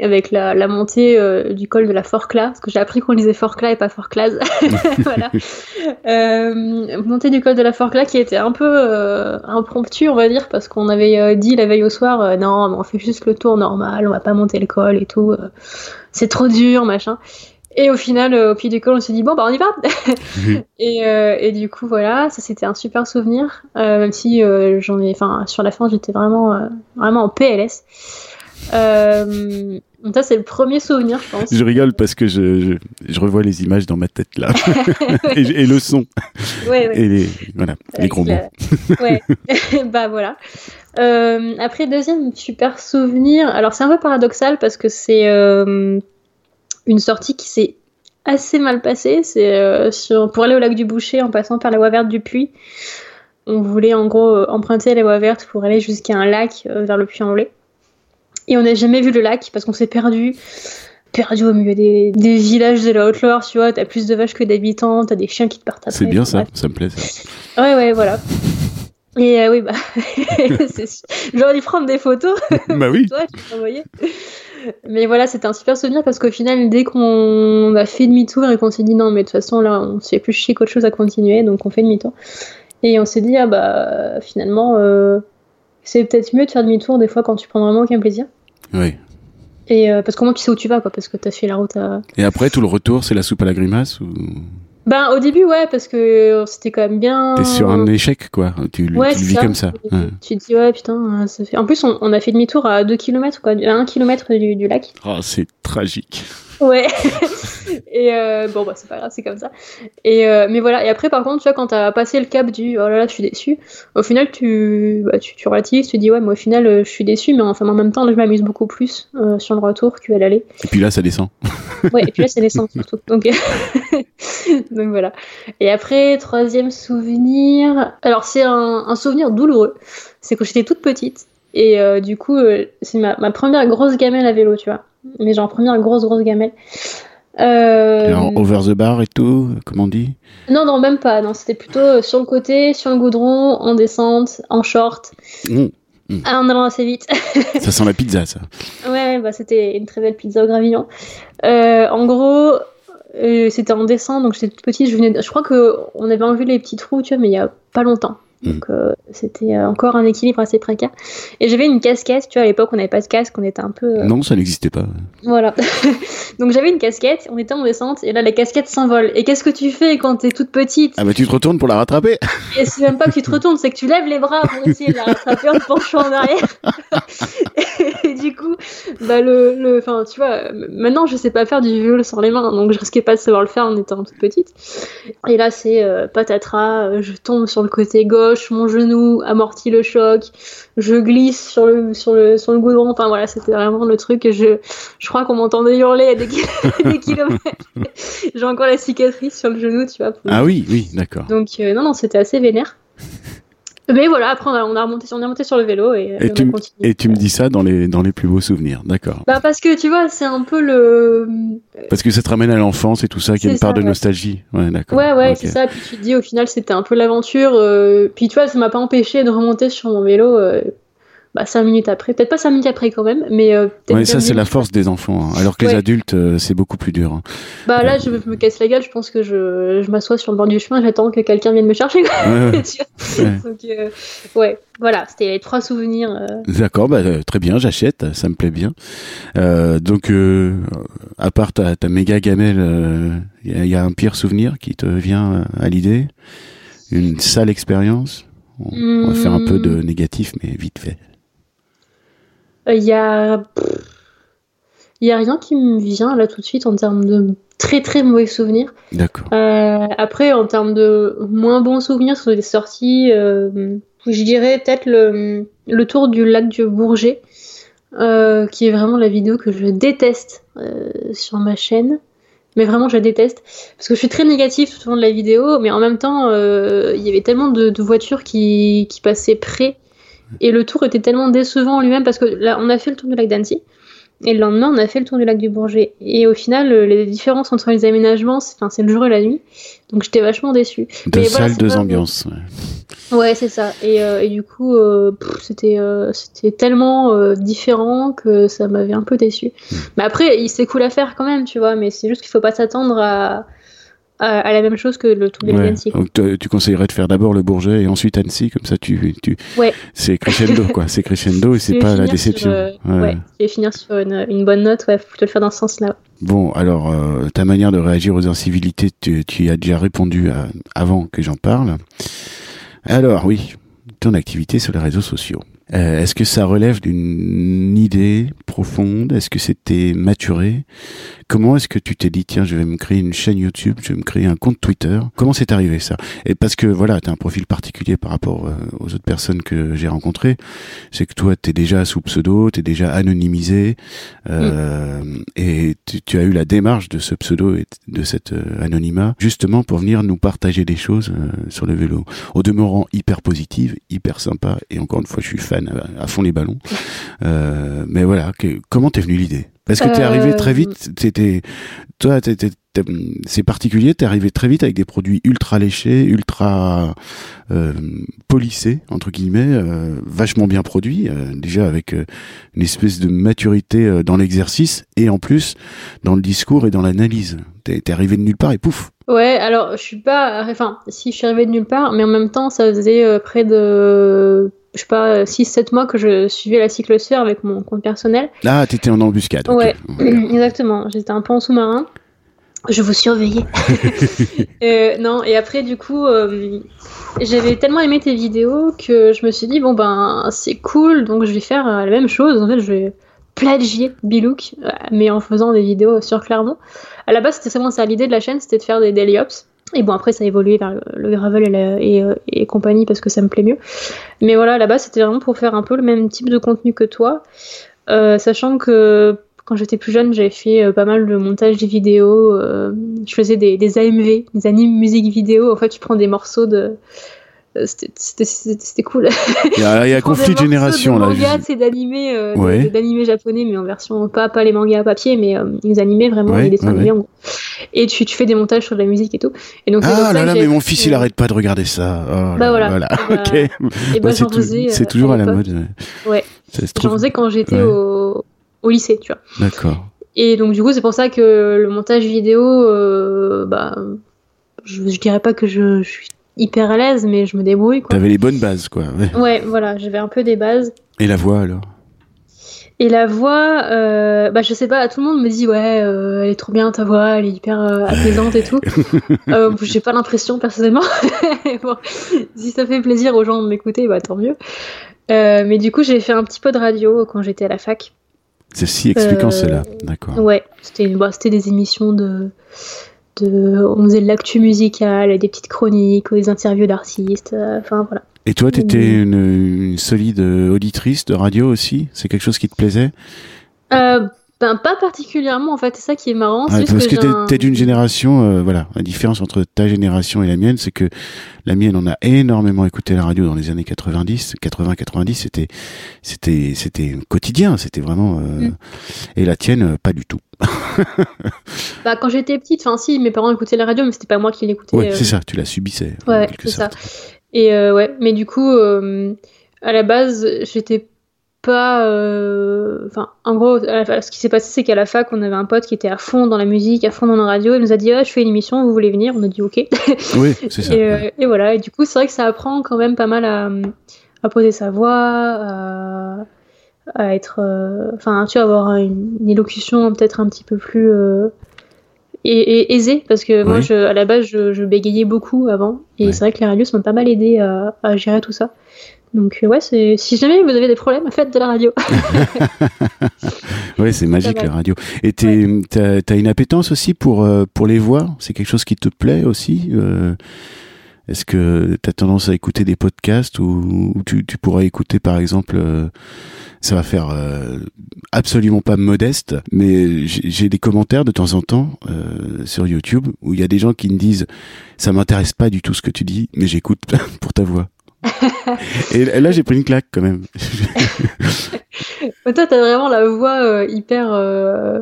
avec la, la montée euh, du col de la Forclaz, parce que j'ai appris qu'on disait Forclaz et pas Forclaz. voilà. Euh, montée du col de la Forclaz qui était un peu euh, impromptue, on va dire, parce qu'on avait euh, dit la veille au soir, non, mais on fait juste le tour normal, on va pas monter le col et tout, c'est trop dur, machin. Et au final, au pied du col, on s'est dit bon bah on y va. et, et, du coup voilà, ça c'était un super souvenir, même si j'en ai, enfin sur la fin j'étais vraiment vraiment en PLS. Euh, ça, c'est le premier souvenir, je pense. Je rigole parce que je, je, revois les images dans ma tête là. et, le son. Ouais, ouais. Et les, voilà, les gros mots. Ouais, bah voilà. Euh, après, deuxième super souvenir. Alors, c'est un peu paradoxal parce que c'est euh, une sortie qui s'est assez mal passée. C'est euh, pour aller au lac du Boucher en passant par la voie verte du Puy. On voulait en gros emprunter la voie verte pour aller jusqu'à un lac vers le Puy-en-Velay. Et on n'a jamais vu le lac parce qu'on s'est perdu. Perdu au milieu des, des villages de la Haute-Loire, tu vois, t'as plus de vaches que d'habitants, t'as des chiens qui te partent après. C'est bien ça, ça me plaît ça. Ouais, ouais, voilà. Et euh, oui, bah, j'aurais dû prendre des photos. bah oui. Toi, Mais voilà, c'était un super souvenir parce qu'au final, dès qu'on a fait demi-tour et qu'on s'est dit non, mais de toute façon, là, on s'est plus chier qu'autre chose à continuer, donc on fait demi-tour. Et on s'est dit, ah bah, finalement, euh, c'est peut-être mieux de faire demi-tour des fois quand tu prends vraiment aucun plaisir. Oui. Et euh, parce qu'au moins tu sais où tu vas, quoi, parce que t'as fait la route à. Et après, tout le retour, c'est la soupe à la grimace ou? Ben au début, ouais, parce que euh, c'était quand même bien. T'es sur un échec, quoi. Tu, tu le vis comme ça. Tu te dis, ouais, putain, ça fait. En plus, on, a fait demi-tour à 2 km, quoi, à 1 km du, du lac. Oh, c'est tragique. Ouais. et euh, bon, bah, c'est pas grave, c'est comme ça. Et, euh, mais voilà. Et après, par contre, tu vois, quand t'as passé le cap du oh là là, je suis déçu, au final, tu, bah, tu, tu relativises, tu dis, ouais, moi, au final, euh, je suis déçu, mais enfin, en même temps, là, je m'amuse beaucoup plus euh, sur le retour qu'à l'aller. Et puis là, ça descend. ouais, et puis là, ça descend surtout. Donc, Donc voilà. Et après, troisième souvenir. Alors, c'est un, un souvenir douloureux. C'est quand j'étais toute petite. Et euh, du coup, euh, c'est ma, ma, première grosse gamelle à vélo, tu vois. Mais genre première grosse grosse gamelle. Euh... Alors, over the bar et tout, comment on dit? Non, non, même pas. Non, c'était plutôt euh, sur le côté, sur le goudron, en descente, en short. Mmh. Mmh. en allant assez vite. ça sent la pizza, ça. Ouais, bah, c'était une très belle pizza au gravillon. En gros, c'était en descente, donc j'étais toute petite. Je, venais je crois qu'on avait enlevé les petits trous, tu vois, mais il y a pas longtemps. Mm. Donc euh, c'était euh, encore un équilibre assez précaire. Et j'avais une casquette, tu vois, à l'époque on n'avait pas de casque, on était un peu... Non, ça n'existait pas. Voilà. Donc j'avais une casquette, on était en descente, et là la casquette s'envole. Et qu'est-ce que tu fais quand t'es toute petite? Ah bah tu te retournes pour la rattraper Et c'est même pas que tu te retournes, c'est que tu lèves les bras pour essayer de la rattraper en te penchant en arrière. et du coup, bah le... le enfin, tu vois, maintenant je sais pas faire du vélo sans les mains, donc je risquais pas de savoir le faire en étant toute petite. Et là c'est euh, patatras, je tombe sur le côté gauche, mon genou amortit le choc, je glisse sur le, sur le, sur le goudron. Enfin voilà, c'était vraiment le truc. Je, je crois qu'on m'entendait hurler à des, kilomètres. J'ai encore la cicatrice sur le genou, tu vois. Ah oui, oui, d'accord. Donc euh, non, non, c'était assez vénère. Mais voilà, après on, a, remonté, on est remonté sur le vélo et, et, tu, et tu me dis ça dans les, dans les plus beaux souvenirs, d'accord. Bah parce que tu vois, c'est un peu le. Parce que ça te ramène à l'enfance et tout ça, qu'il y a une part de nostalgie. Ouais, d'accord. Ouais, ouais, c'est ça. Puis tu te dis au final c'était un peu l'aventure. Euh, puis tu vois, ça m'a pas empêché de remonter sur mon vélo. Euh, bah, cinq minutes après. Peut-être pas cinq minutes après quand même, mais. Euh, ouais, ça c'est la force des enfants. Hein. Alors que les adultes, euh, c'est beaucoup plus dur. Hein. Bah là, je me casse la gueule. Je pense que je, je m'assois sur le bord du chemin. J'attends que quelqu'un vienne me chercher. Ouais, Donc, euh, ouais. Voilà, c'était les trois souvenirs. Euh. D'accord, bah, très bien, j'achète, ça me plaît bien. donc, à part ta, ta méga gamelle, il y, a un pire souvenir qui te vient à l'idée? Une sale expérience? On va faire un peu de hmm. négatif, mais vite fait. Il euh, y a. Il y a rien qui me vient là tout de suite en termes de très très mauvais souvenirs. D'accord. Euh, après, en termes de moins bons souvenirs sur des sorties, euh, je dirais peut-être le, le, tour du lac du Bourget, qui est vraiment la vidéo que je déteste sur ma chaîne. Mais vraiment, je la déteste. Parce que je suis très négative tout au long de la vidéo, mais en même temps, il y avait tellement de, de voitures qui, qui passaient près et le tour était tellement décevant en lui-même parce que là, on a fait le tour du lac d'Annecy. Et le lendemain, on a fait le tour du lac du Bourget. Et au final, les différences entre les aménagements, c'est le jour et la nuit. Donc j'étais vachement déçue. Deux salles, deux ambiances. Ouais, c'est ça. Et, euh, et, du coup, euh, c'était euh, c'était tellement différent que ça m'avait un peu déçu. Hmm. Mais après, c'est cool à faire quand même, tu vois. Mais c'est juste qu'il faut pas s'attendre à, à, la même chose que le tout ouais. Annecy. Donc tu conseillerais de faire d'abord le Bourget et ensuite Annecy, comme ça tu, tu... Ouais. c'est crescendo quoi, c'est crescendo et c'est pas la déception. Euh, ouais. je vais finir sur une, une, bonne note, ouais, faut plutôt le faire dans ce sens-là. Bon, alors euh, ta manière de réagir aux incivilités, tu, tu as déjà répondu à, avant que j'en parle. Alors oui, ton activité sur les réseaux sociaux. Euh, est-ce que ça relève d'une idée profonde? Est-ce que c'était maturé? Comment est-ce que tu t'es dit tiens je vais me créer une chaîne YouTube, je vais me créer un compte Twitter? Comment c'est arrivé ça? Et parce que voilà, tu as un profil particulier par rapport euh, aux autres personnes que j'ai rencontrées, c'est que toi tu es déjà sous pseudo, tu es déjà anonymisé euh, et tu, as eu la démarche de ce pseudo et de cet euh, anonymat justement pour venir nous partager des choses sur le vélo. Au demeurant hyper positive, hyper sympa et encore une fois je suis fan à, fond les ballons. mais voilà, que, comment t'es venu l'idée? Parce que t'es arrivé très vite, t'étais, toi, c'est particulier, t'es arrivé très vite avec des produits ultra léchés, ultra euh, polissés entre guillemets, euh, vachement bien produits, euh, déjà avec euh, une espèce de maturité euh, dans l'exercice et en plus dans le discours et dans l'analyse. T'es es arrivé de nulle part et pouf. Ouais, alors je suis pas, enfin, si je suis arrivé de nulle part, mais en même temps, ça faisait près de je sais pas, 6-7 mois que je suivais la cyclosphère avec mon compte personnel. Ah, t'étais en embuscade. Ouais, exactement. J'étais un peu en sous-marin. Je vous surveillais. euh, non, et après, du coup, euh, j'avais tellement aimé tes vidéos que je me suis dit, bon, ben, c'est cool, donc je vais faire euh, la même chose. En fait, je vais plagier Bilouk, mais en faisant des vidéos sur Clermont. À la base, c'était vraiment ça l'idée de la chaîne, c'était de faire des daily ops. Et bon, après, ça a évolué vers le gravel et, euh, et, compagnie parce que ça me plaît mieux. Mais voilà, là-bas, c'était vraiment pour faire un peu le même type de contenu que toi. Euh, sachant que quand j'étais plus jeune, j'avais fait euh, pas mal de montage des vidéos. je faisais des, des AMV, des animes musique vidéo. En fait, tu prends des morceaux de c'était cool. Il y a, il y a conflit de génération là. Manga, c'est d'animé, euh, d'animé japonais, mais en version pas pas les mangas à papier, mais euh, les animés vraiment, les dessins animés. Et tu, tu fais des montages sur de la musique et tout. Et donc ah là là, mais mon fils il arrête pas de regarder ça. Oh, bah voilà. voilà. Bah, ok. Bah, bah c'est tout, toujours à, la mode. Ouais. J'en faisais quand j'étais au, au lycée, tu vois. D'accord. Et donc du coup c'est pour ça que le montage vidéo, euh, bah je, je dirais pas que je, je suis hyper à l'aise, mais je me débrouille. Quoi. T'avais les bonnes bases, quoi. Ouais, voilà, j'avais un peu des bases. Et la voix alors? Et la voix, euh, bah je sais pas, tout le monde me dit ouais, euh, elle est trop bien ta voix, elle est hyper euh, apaisante et tout. euh, J'ai pas l'impression personnellement. bon, si ça fait plaisir aux gens de m'écouter, bah tant mieux. Mais du coup, j'ai fait un petit peu de radio quand j'étais à la fac. C'est si expliquant cela, d'accord. Ouais, c'était bah, des émissions de on faisait de l'actu musicale, des petites chroniques, des interviews d'artistes, euh, enfin voilà. Et toi, tu étais une, solide auditrice de radio aussi? C'est quelque chose qui te plaisait? Euh, ben, pas particulièrement, en fait, c'est ça qui est marrant. parce que, t'es d'une génération, euh, voilà, la différence entre ta génération et la mienne, c'est que la mienne, on a énormément écouté la radio dans les années 90, 80-90, c'était, c'était, c'était quotidien, c'était vraiment, euh, mm. et la tienne, pas du tout. bah, quand j'étais petite, enfin si, mes parents écoutaient la radio, mais c'était pas moi qui l'écoutais. Ouais, c'est ça, tu la subissais. Ouais, c'est ça. Et ouais, mais du coup, à la base, j'étais pas. Euh, enfin, en gros, ce qui s'est passé, c'est qu'à la fac, on avait un pote qui était à fond dans la musique, à fond dans la radio. Il nous a dit, ah, je fais une émission, vous voulez venir? On a dit, ok. Oui, c'est ça. Euh, et, voilà. Et du coup, c'est vrai que ça apprend quand même pas mal à, à poser sa voix, à, à être. Euh, enfin, tu vois, avoir une, élocution peut-être un petit peu plus. Et, aisée parce que moi je, à la base je, bégayais beaucoup avant et c'est vrai que les radios m'ont pas mal aidé à, à gérer tout ça donc euh, ouais, c'est si jamais vous avez des problèmes, faites de la radio. ouais, c'est magique la radio. Et t'as as une appétence aussi pour euh, pour les voix? C'est quelque chose qui te plaît aussi. Euh, Est-ce que tu as tendance à écouter des podcasts ou, tu, tu, pourrais écouter par exemple euh, ça va faire absolument pas modeste, mais j'ai des commentaires de temps en temps sur YouTube où il y a des gens qui me disent ça m'intéresse pas du tout ce que tu dis, mais j'écoute pour ta voix. Et là, j'ai pris une claque quand même. Toi, t'as vraiment la voix euh, hyper. Euh...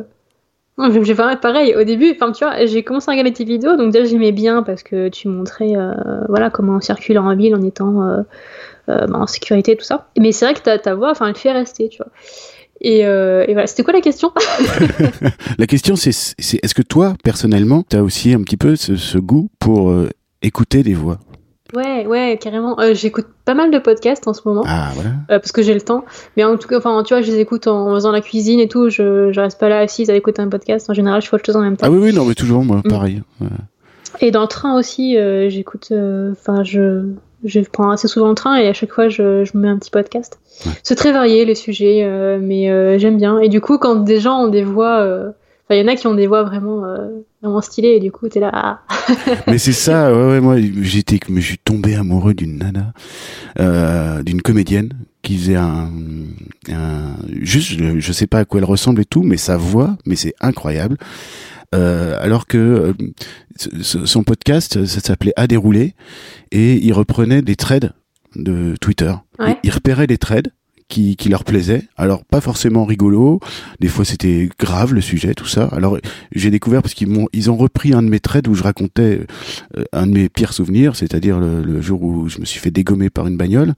J'ai pas pareil. Au début, enfin, tu vois, j'ai commencé à regarder tes vidéos, donc déjà j'aimais bien parce que tu montrais, euh, voilà, comment circuler en ville en étant euh, bah, en sécurité, tout ça. Mais c'est vrai que ta, ta voix, enfin, elle te fait rester, tu vois. Et, et voilà, c'était quoi la question? La question, c'est est-ce que toi, personnellement, tu as aussi un petit peu ce, ce goût pour écouter des voix? Ouais, ouais, carrément. Euh, j'écoute pas mal de podcasts en ce moment. Ah, voilà. Euh, parce que j'ai le temps. Mais en tout cas, enfin, tu vois, je les écoute en faisant la cuisine et tout. Je, je reste pas là assise à écouter un podcast. En général, je fais autre chose en même temps. Ah oui, oui, non, mais toujours, moi, mm. pareil. Et dans le train aussi, euh, j'écoute. Enfin, je, je prends assez souvent le train et à chaque fois, je, je mets un petit podcast. C'est très varié, les sujets, mais j'aime bien. Et du coup, quand des gens ont des voix il y en a qui ont des voix vraiment, euh, vraiment stylées et du coup, t'es là. Ah. Mais c'est ça, ouais, ouais, moi, j'étais, je suis tombé amoureux d'une nana, euh, d'une comédienne qui faisait un, un juste, je, je, sais pas à quoi elle ressemble et tout, mais sa voix, mais c'est incroyable. Euh, alors que son podcast, ça s'appelait À dérouler et il reprenait des threads de Twitter. Il, il repérait des threads qui, qui leur plaisait. Alors pas forcément rigolo, des fois c'était grave le sujet, tout ça. Alors j'ai découvert parce qu'ils m'ont ils ont repris un de mes trades où je racontais euh, un de mes pires souvenirs, c'est-à-dire le, le, jour où je me suis fait dégommer par une bagnole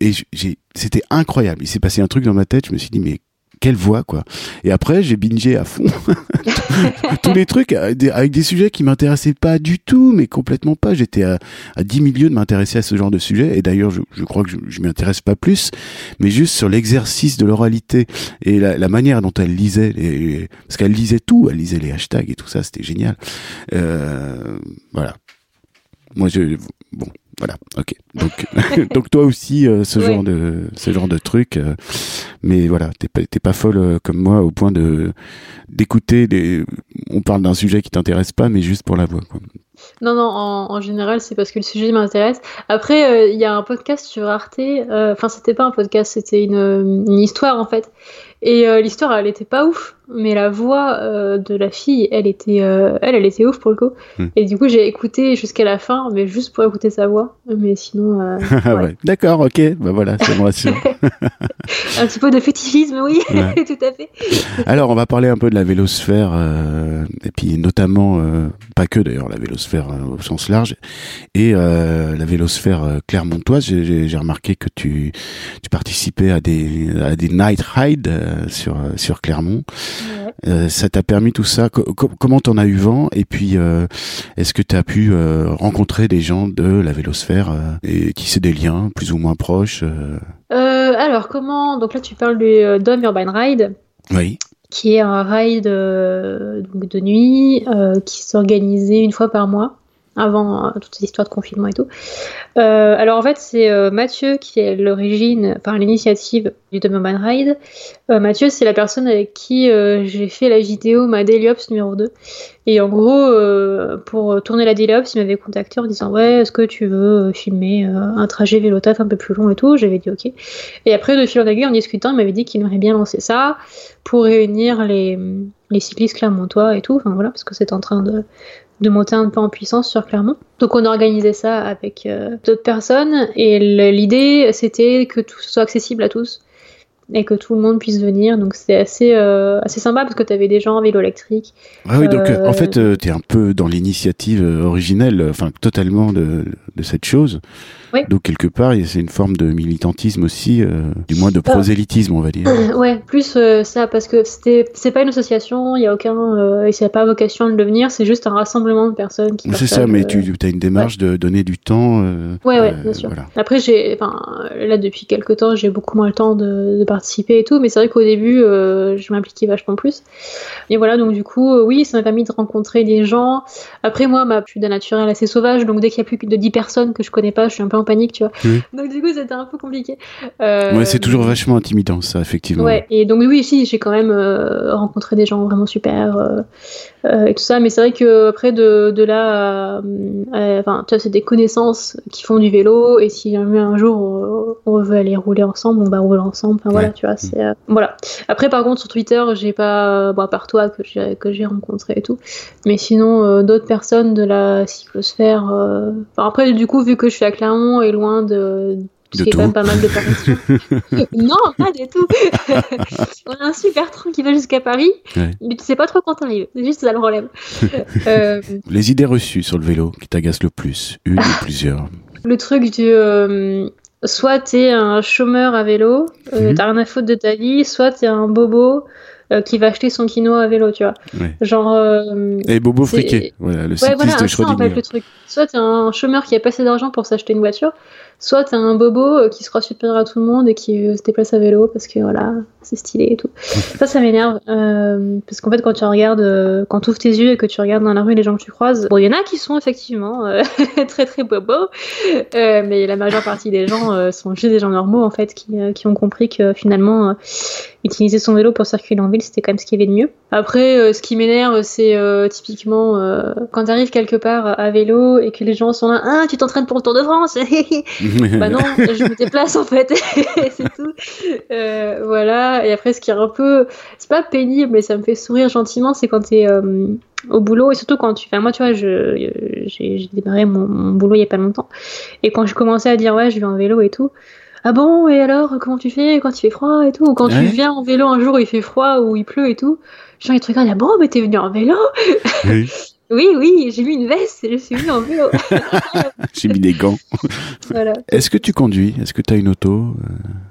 et j'ai c'était incroyable. Il s'est passé un truc dans ma tête, je me suis dit mais quelle voix quoi. Et après j'ai bingé à fond tous les trucs avec des sujets qui m'intéressaient pas du tout, mais complètement pas. J'étais à, à 10 milieux de m'intéresser à ce genre de sujet. Et d'ailleurs, je, je, crois que je, je m'y intéresse pas plus, mais juste sur l'exercice de l'oralité et la, la, manière dont elle lisait, les, parce qu'elle lisait tout, elle lisait les hashtags et tout ça, c'était génial. Euh, voilà. Moi, je, bon, voilà, ok. Donc, donc toi aussi, euh, ce genre de ce genre de truc, euh, mais voilà, t'es pas t'es pas folle euh, comme moi au point de d'écouter des. On parle d'un sujet qui t'intéresse pas, mais juste pour la voix. Quoi. Non, non, en, en général, c'est parce que le sujet m'intéresse. Après, il y a un podcast sur Arte. Enfin, c'était pas un podcast, c'était une, une histoire en fait. Et euh, l'histoire, elle était pas ouf, mais la voix euh, de la fille, elle était, euh, elle, elle était ouf pour le coup. Hmm. Et du coup, j'ai écouté jusqu'à la fin, mais juste pour écouter sa voix. Mais sinon. Ouais. ouais. D'accord, ok. Bah voilà, ça me rassure. un petit peu de fétichisme, oui, ouais. tout à fait. Alors, on va parler un peu de la vélosphère, et puis notamment, pas que d'ailleurs, la vélosphère au sens large, et la vélosphère clermontoise. J'ai remarqué que tu, tu participais à des, à des night rides euh, sur euh, sur Clermont. Euh, ça t'a permis tout ça Comment t'en as eu vent? Et puis, est-ce que tu as pu rencontrer des gens de la vélosphère et qui c'est des liens plus ou moins proches Alors, comment Donc là, tu parles du Dome Urban Ride. Oui qui est un ride donc de nuit qui s'organisait une fois par mois avant euh, toute cette histoire de confinement et tout. Euh, alors en fait, c'est euh, Mathieu qui est l'origine, enfin l'initiative du Doberman Ride. Mathieu, c'est la personne avec qui j'ai fait la vidéo ma Daily Ops numéro 2. Et en gros, pour tourner la Daily Ops, il m'avait contacté en disant Ouais, est-ce que tu veux filmer un trajet vélo un peu plus long et tout? J'avais dit Ok. Et après, de fil en aiguille, en discutant, il m'avait dit qu'il aimerait bien lancer ça pour réunir les, les cyclistes clermontois et tout. Enfin voilà, parce que c'est en train de, de monter un peu en puissance sur Clermont. Donc on a organisé ça avec euh, d'autres personnes et l'idée c'était que tout soit accessible à tous et que tout le monde puisse venir. Donc c'est assez, euh, assez sympa parce que tu avais des gens en vélo électrique. Ah oui, donc euh, en fait tu es un peu dans l'initiative originelle, enfin totalement de, de cette chose. Oui. Donc quelque part, c'est une forme de militantisme aussi, euh, du moins de prosélytisme, on va dire. ouais, plus euh, ça, parce que c'était, c'est pas une association, il y a aucun, euh, et ça pas vocation à le devenir, c'est juste un rassemblement de personnes qui. C'est ça, mais tu as une démarche ouais. de donner du temps. ouais, ouais, bien sûr. Voilà. Après, j'ai, là depuis quelques temps, j'ai beaucoup moins le temps de, de participer et tout, mais c'est vrai qu'au début, je m'impliquais vachement plus. Et voilà, donc du coup, oui, ça m'a permis de rencontrer des gens. Après, moi, ma plus d'un naturel assez sauvage, donc dès qu'il y a plus de 10 personnes que je connais pas, je suis un peu en panique, tu vois. Oui. Donc du coup, c'était un peu compliqué. Euh... Ouais, c'est toujours vachement intimidant, ça, effectivement. Ouais, et donc oui, si, j'ai quand même euh, rencontré des gens vraiment super euh, euh, et tout ça, mais c'est vrai que après de, de là, enfin, tu vois, c'est des connaissances qui font du vélo, et si jamais un jour on veut aller rouler ensemble, on va rouler ensemble. Enfin voilà, Ouais. tu vois, c'est euh, voilà. Après, par contre, sur Twitter, j'ai pas, bon, à part toi que j'ai que j'ai rencontré et tout, mais sinon euh, d'autres personnes de la cyclosphère. euh, Enfin, après, du coup, vu que je suis à Clermont et loin de De tout. quand même pas mal de Paris. non, pas du tout. On a un super train qui va jusqu'à Paris, Ouais. mais tu sais pas trop quand t'arrives. C'est juste ça le problème. Euh, Les idées reçues sur le vélo qui t'agacent le plus, une ou plusieurs. le truc du. euh, soit t'es un chômeur à vélo, euh, Mhm. t'as rien à foutre de ta vie, soit t'es un bobo euh, qui va acheter son quinoa à vélo, tu vois. Ouais. Genre. euh, Et Bobo Friquet, voilà, le Ouais, cycliste voilà, de c'est ça en fait Schrödinger. le truc. Soit t'es un chômeur qui a pas assez d'argent pour s'acheter une voiture, soit t'es un bobo euh, qui se croit supérieur à tout le monde et qui euh, se déplace à vélo parce que voilà, c'est stylé et tout. ça, ça m'énerve. euh, parce qu'en fait, quand tu regardes, euh, quand tu ouvres tes yeux et que tu regardes dans la rue les gens que tu croises, bon, il y en a qui sont effectivement euh, très très bobos, mais la majeure partie des gens sont juste des gens normaux en fait qui, qui ont compris que finalement, utiliser son vélo pour circuler en ville, c'était quand même ce qu'il y avait de mieux. Après, ce qui m'énerve, c'est typiquement quand t'arrives quelque part à vélo et que les gens sont là, ah, tu t'entraînes pour le Tour de France Bah non, je me déplace en fait, c'est tout. Euh, voilà, et après, ce qui est un peu, c'est pas pénible, mais ça me fait sourire gentiment, c'est quand t'es euh, au boulot et surtout quand tu, enfin moi, tu vois, je, j'ai, j'ai démarré mon, mon boulot il y a pas longtemps, et quand je commençais à dire ouais, je vais en vélo et tout. Ah bon, et alors, comment tu fais quand il fait froid et tout? Ou quand Ouais. tu viens en vélo un jour où il fait froid ou il pleut et tout, gens ils te regardent, ah bon, mais t'es venu en vélo? Oui, Oui, oui, j'ai mis une veste et je suis venu en vélo. J'ai mis des gants. voilà. Est-ce que tu conduis? Est-ce que tu as une auto?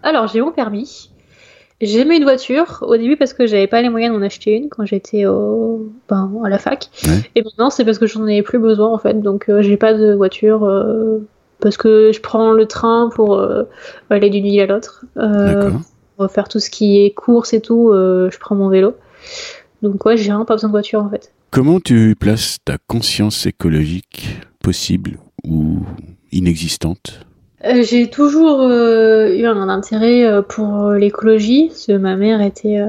Alors, j'ai mon permis. J'ai aimé une voiture au début parce que j'avais pas les moyens d'en acheter une quand j'étais au... ben, à la fac. Ouais. Et maintenant, c'est parce que j'en avais plus besoin en fait. Donc, euh, j'ai pas de voiture euh, parce que je prends le train pour euh, aller d'une ville à l'autre. Euh, pour faire tout ce qui est course et tout, euh, je prends mon vélo. Donc, ouais, j'ai vraiment pas besoin de voiture en fait. Comment tu places ta conscience écologique possible ou inexistante Euh, j'ai toujours euh, eu un intérêt euh, pour l'écologie, parce que ma mère était,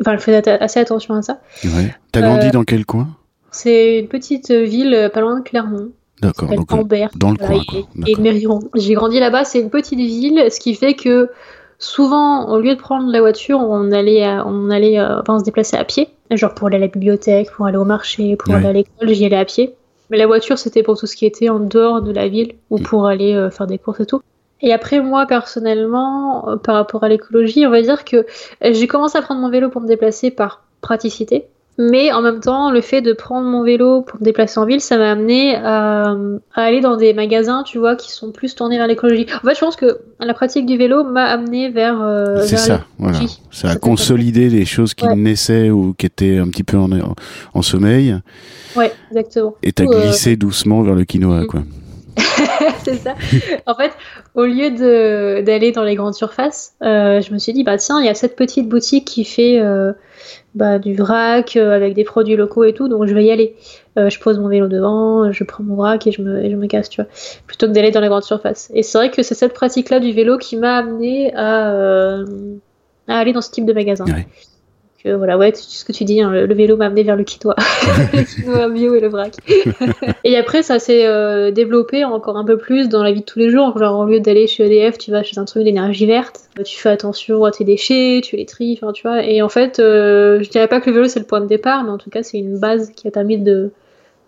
enfin, elle faisait assez attention à ça. Ouais. T'as grandi dans quel coin? C'est une petite ville pas loin de Clermont, D'accord. Donc, Ambert, dans le voilà, coin, quoi. et. J'ai grandi là-bas, c'est une petite ville, ce qui fait que souvent, au lieu de prendre la voiture, on allait, à- on allait, euh, enfin, on se déplaçait à pied, genre pour aller à la bibliothèque, pour aller au marché, pour Ouais. aller à l'école, j'y allais à pied. Mais la voiture, c'était pour tout ce qui était en dehors de la ville ou Mm. pour aller euh, faire des courses et tout. Et après, moi, personnellement, euh, par rapport à l'écologie, on va dire que j'ai commencé à prendre mon vélo pour me déplacer par praticité. Mais en même temps, le fait de prendre mon vélo pour me déplacer en ville, ça m'a amené à, à aller dans des magasins, tu vois, qui sont plus tournés vers l'écologie. En fait, je pense que la pratique du vélo m'a amené vers. euh, C'est ça, voilà. Ça a consolidé les choses qui Ouais. naissaient ou qui étaient un petit peu en, en sommeil Ouais, exactement. et t'as euh, glissé doucement vers le quinoa, Mm. quoi. c'est ça. En fait, au lieu d'aller dans les grandes surfaces, euh, je me suis dit bah tiens, il y a cette petite boutique qui fait euh, bah, du vrac euh, avec des produits locaux et tout, donc je vais y aller. Je pose mon vélo devant, je prends mon vrac et je me, je me casse, tu vois, plutôt que d'aller dans les grandes surfaces. Et c'est vrai que c'est cette pratique-là du vélo qui m'a amené à, aller dans ce type de magasin. Euh, voilà, ouais, c'est ce que tu dis, hein, le, le vélo m'a amené vers le quinoa, le quinoa bio et le vrac. Et après, ça s'est euh, développé encore un peu plus dans la vie de tous les jours. Genre, au lieu d'aller chez EDF, tu vas chez un truc d'énergie verte. Euh, Tu fais attention à tes déchets, tu les tries, enfin, tu vois. Et en fait, euh, je dirais pas que le vélo c'est le point de départ, mais en tout cas, c'est une base qui a permis de,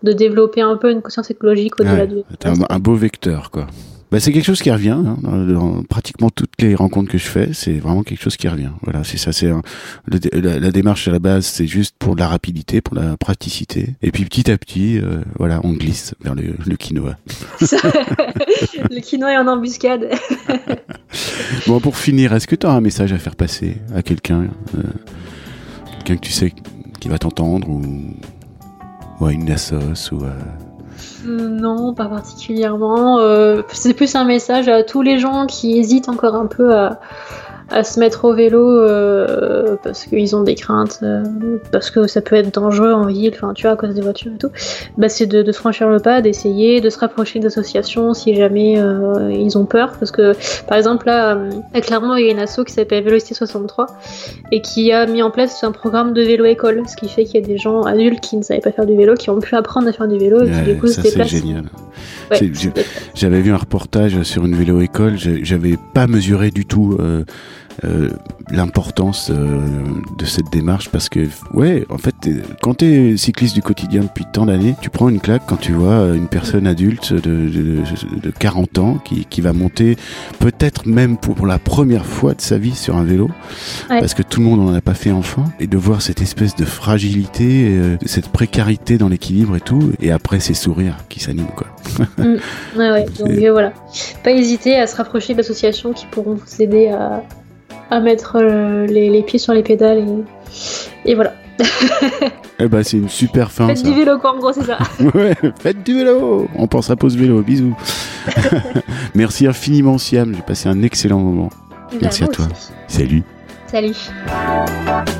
de développer un peu une conscience écologique au-delà Ouais, du. T'es un, un beau vecteur, quoi. Bah, c'est quelque chose qui revient hein, dans, dans pratiquement toutes les rencontres que je fais. C'est vraiment quelque chose qui revient. Voilà, c'est ça. C'est la, la démarche à la base, c'est juste pour de la rapidité, pour la praticité. Et puis petit à petit, euh, voilà, on glisse vers le, le quinoa. le quinoa est en embuscade. Bon, pour finir, est-ce que tu as un message à faire passer à quelqu'un, euh, quelqu'un que tu sais qui va t'entendre ou, ou à une assos ou à... Non, pas particulièrement. Euh, c'est plus un message à tous les gens qui hésitent encore un peu à, à se mettre au vélo euh, parce qu'ils ont des craintes, euh, parce que ça peut être dangereux en ville, enfin tu vois, à cause des voitures et tout. Bah, c'est de, de franchir le pas, d'essayer, de se rapprocher d'associations si jamais euh, ils ont peur. Parce que par exemple, là, à Clermont, il y a une asso qui s'appelle Vélocité 63 et qui a mis en place un programme de vélo-école, ce qui fait qu'il y a des gens adultes qui ne savaient pas faire du vélo, qui ont pu apprendre à faire du vélo et qui du coup ça se c'est génial. Ouais, J'avais vu un reportage sur une vélo-école, j'ai- j'avais pas mesuré du tout euh, l'importance euh, de cette démarche parce que, ouais, en fait, t'es- quand tu es cycliste du quotidien depuis tant d'années, tu prends une claque quand tu vois une personne adulte de, de, de 40 ans qui, qui va monter peut-être même pour, pour la première fois de sa vie sur un vélo Ouais. parce que tout le monde n'en a pas fait enfant et de voir cette espèce de fragilité, euh, cette précarité dans l'équilibre et tout, et après ces sourires qui s'animent quoi. Mm. Ouais, ouais. Donc voilà, pas hésiter à se rapprocher d'associations qui pourront vous aider à, à mettre euh, les, les pieds sur les pédales et, et voilà. Eh ben, c'est une super fin. Faites ça. du vélo quoi, en gros, c'est ça. Ouais, faites du vélo. On pensera pas au vélo. Bisous. Merci infiniment, Siam. J'ai passé un excellent moment. Merci Bah, à moi toi. aussi. Salut. Salut.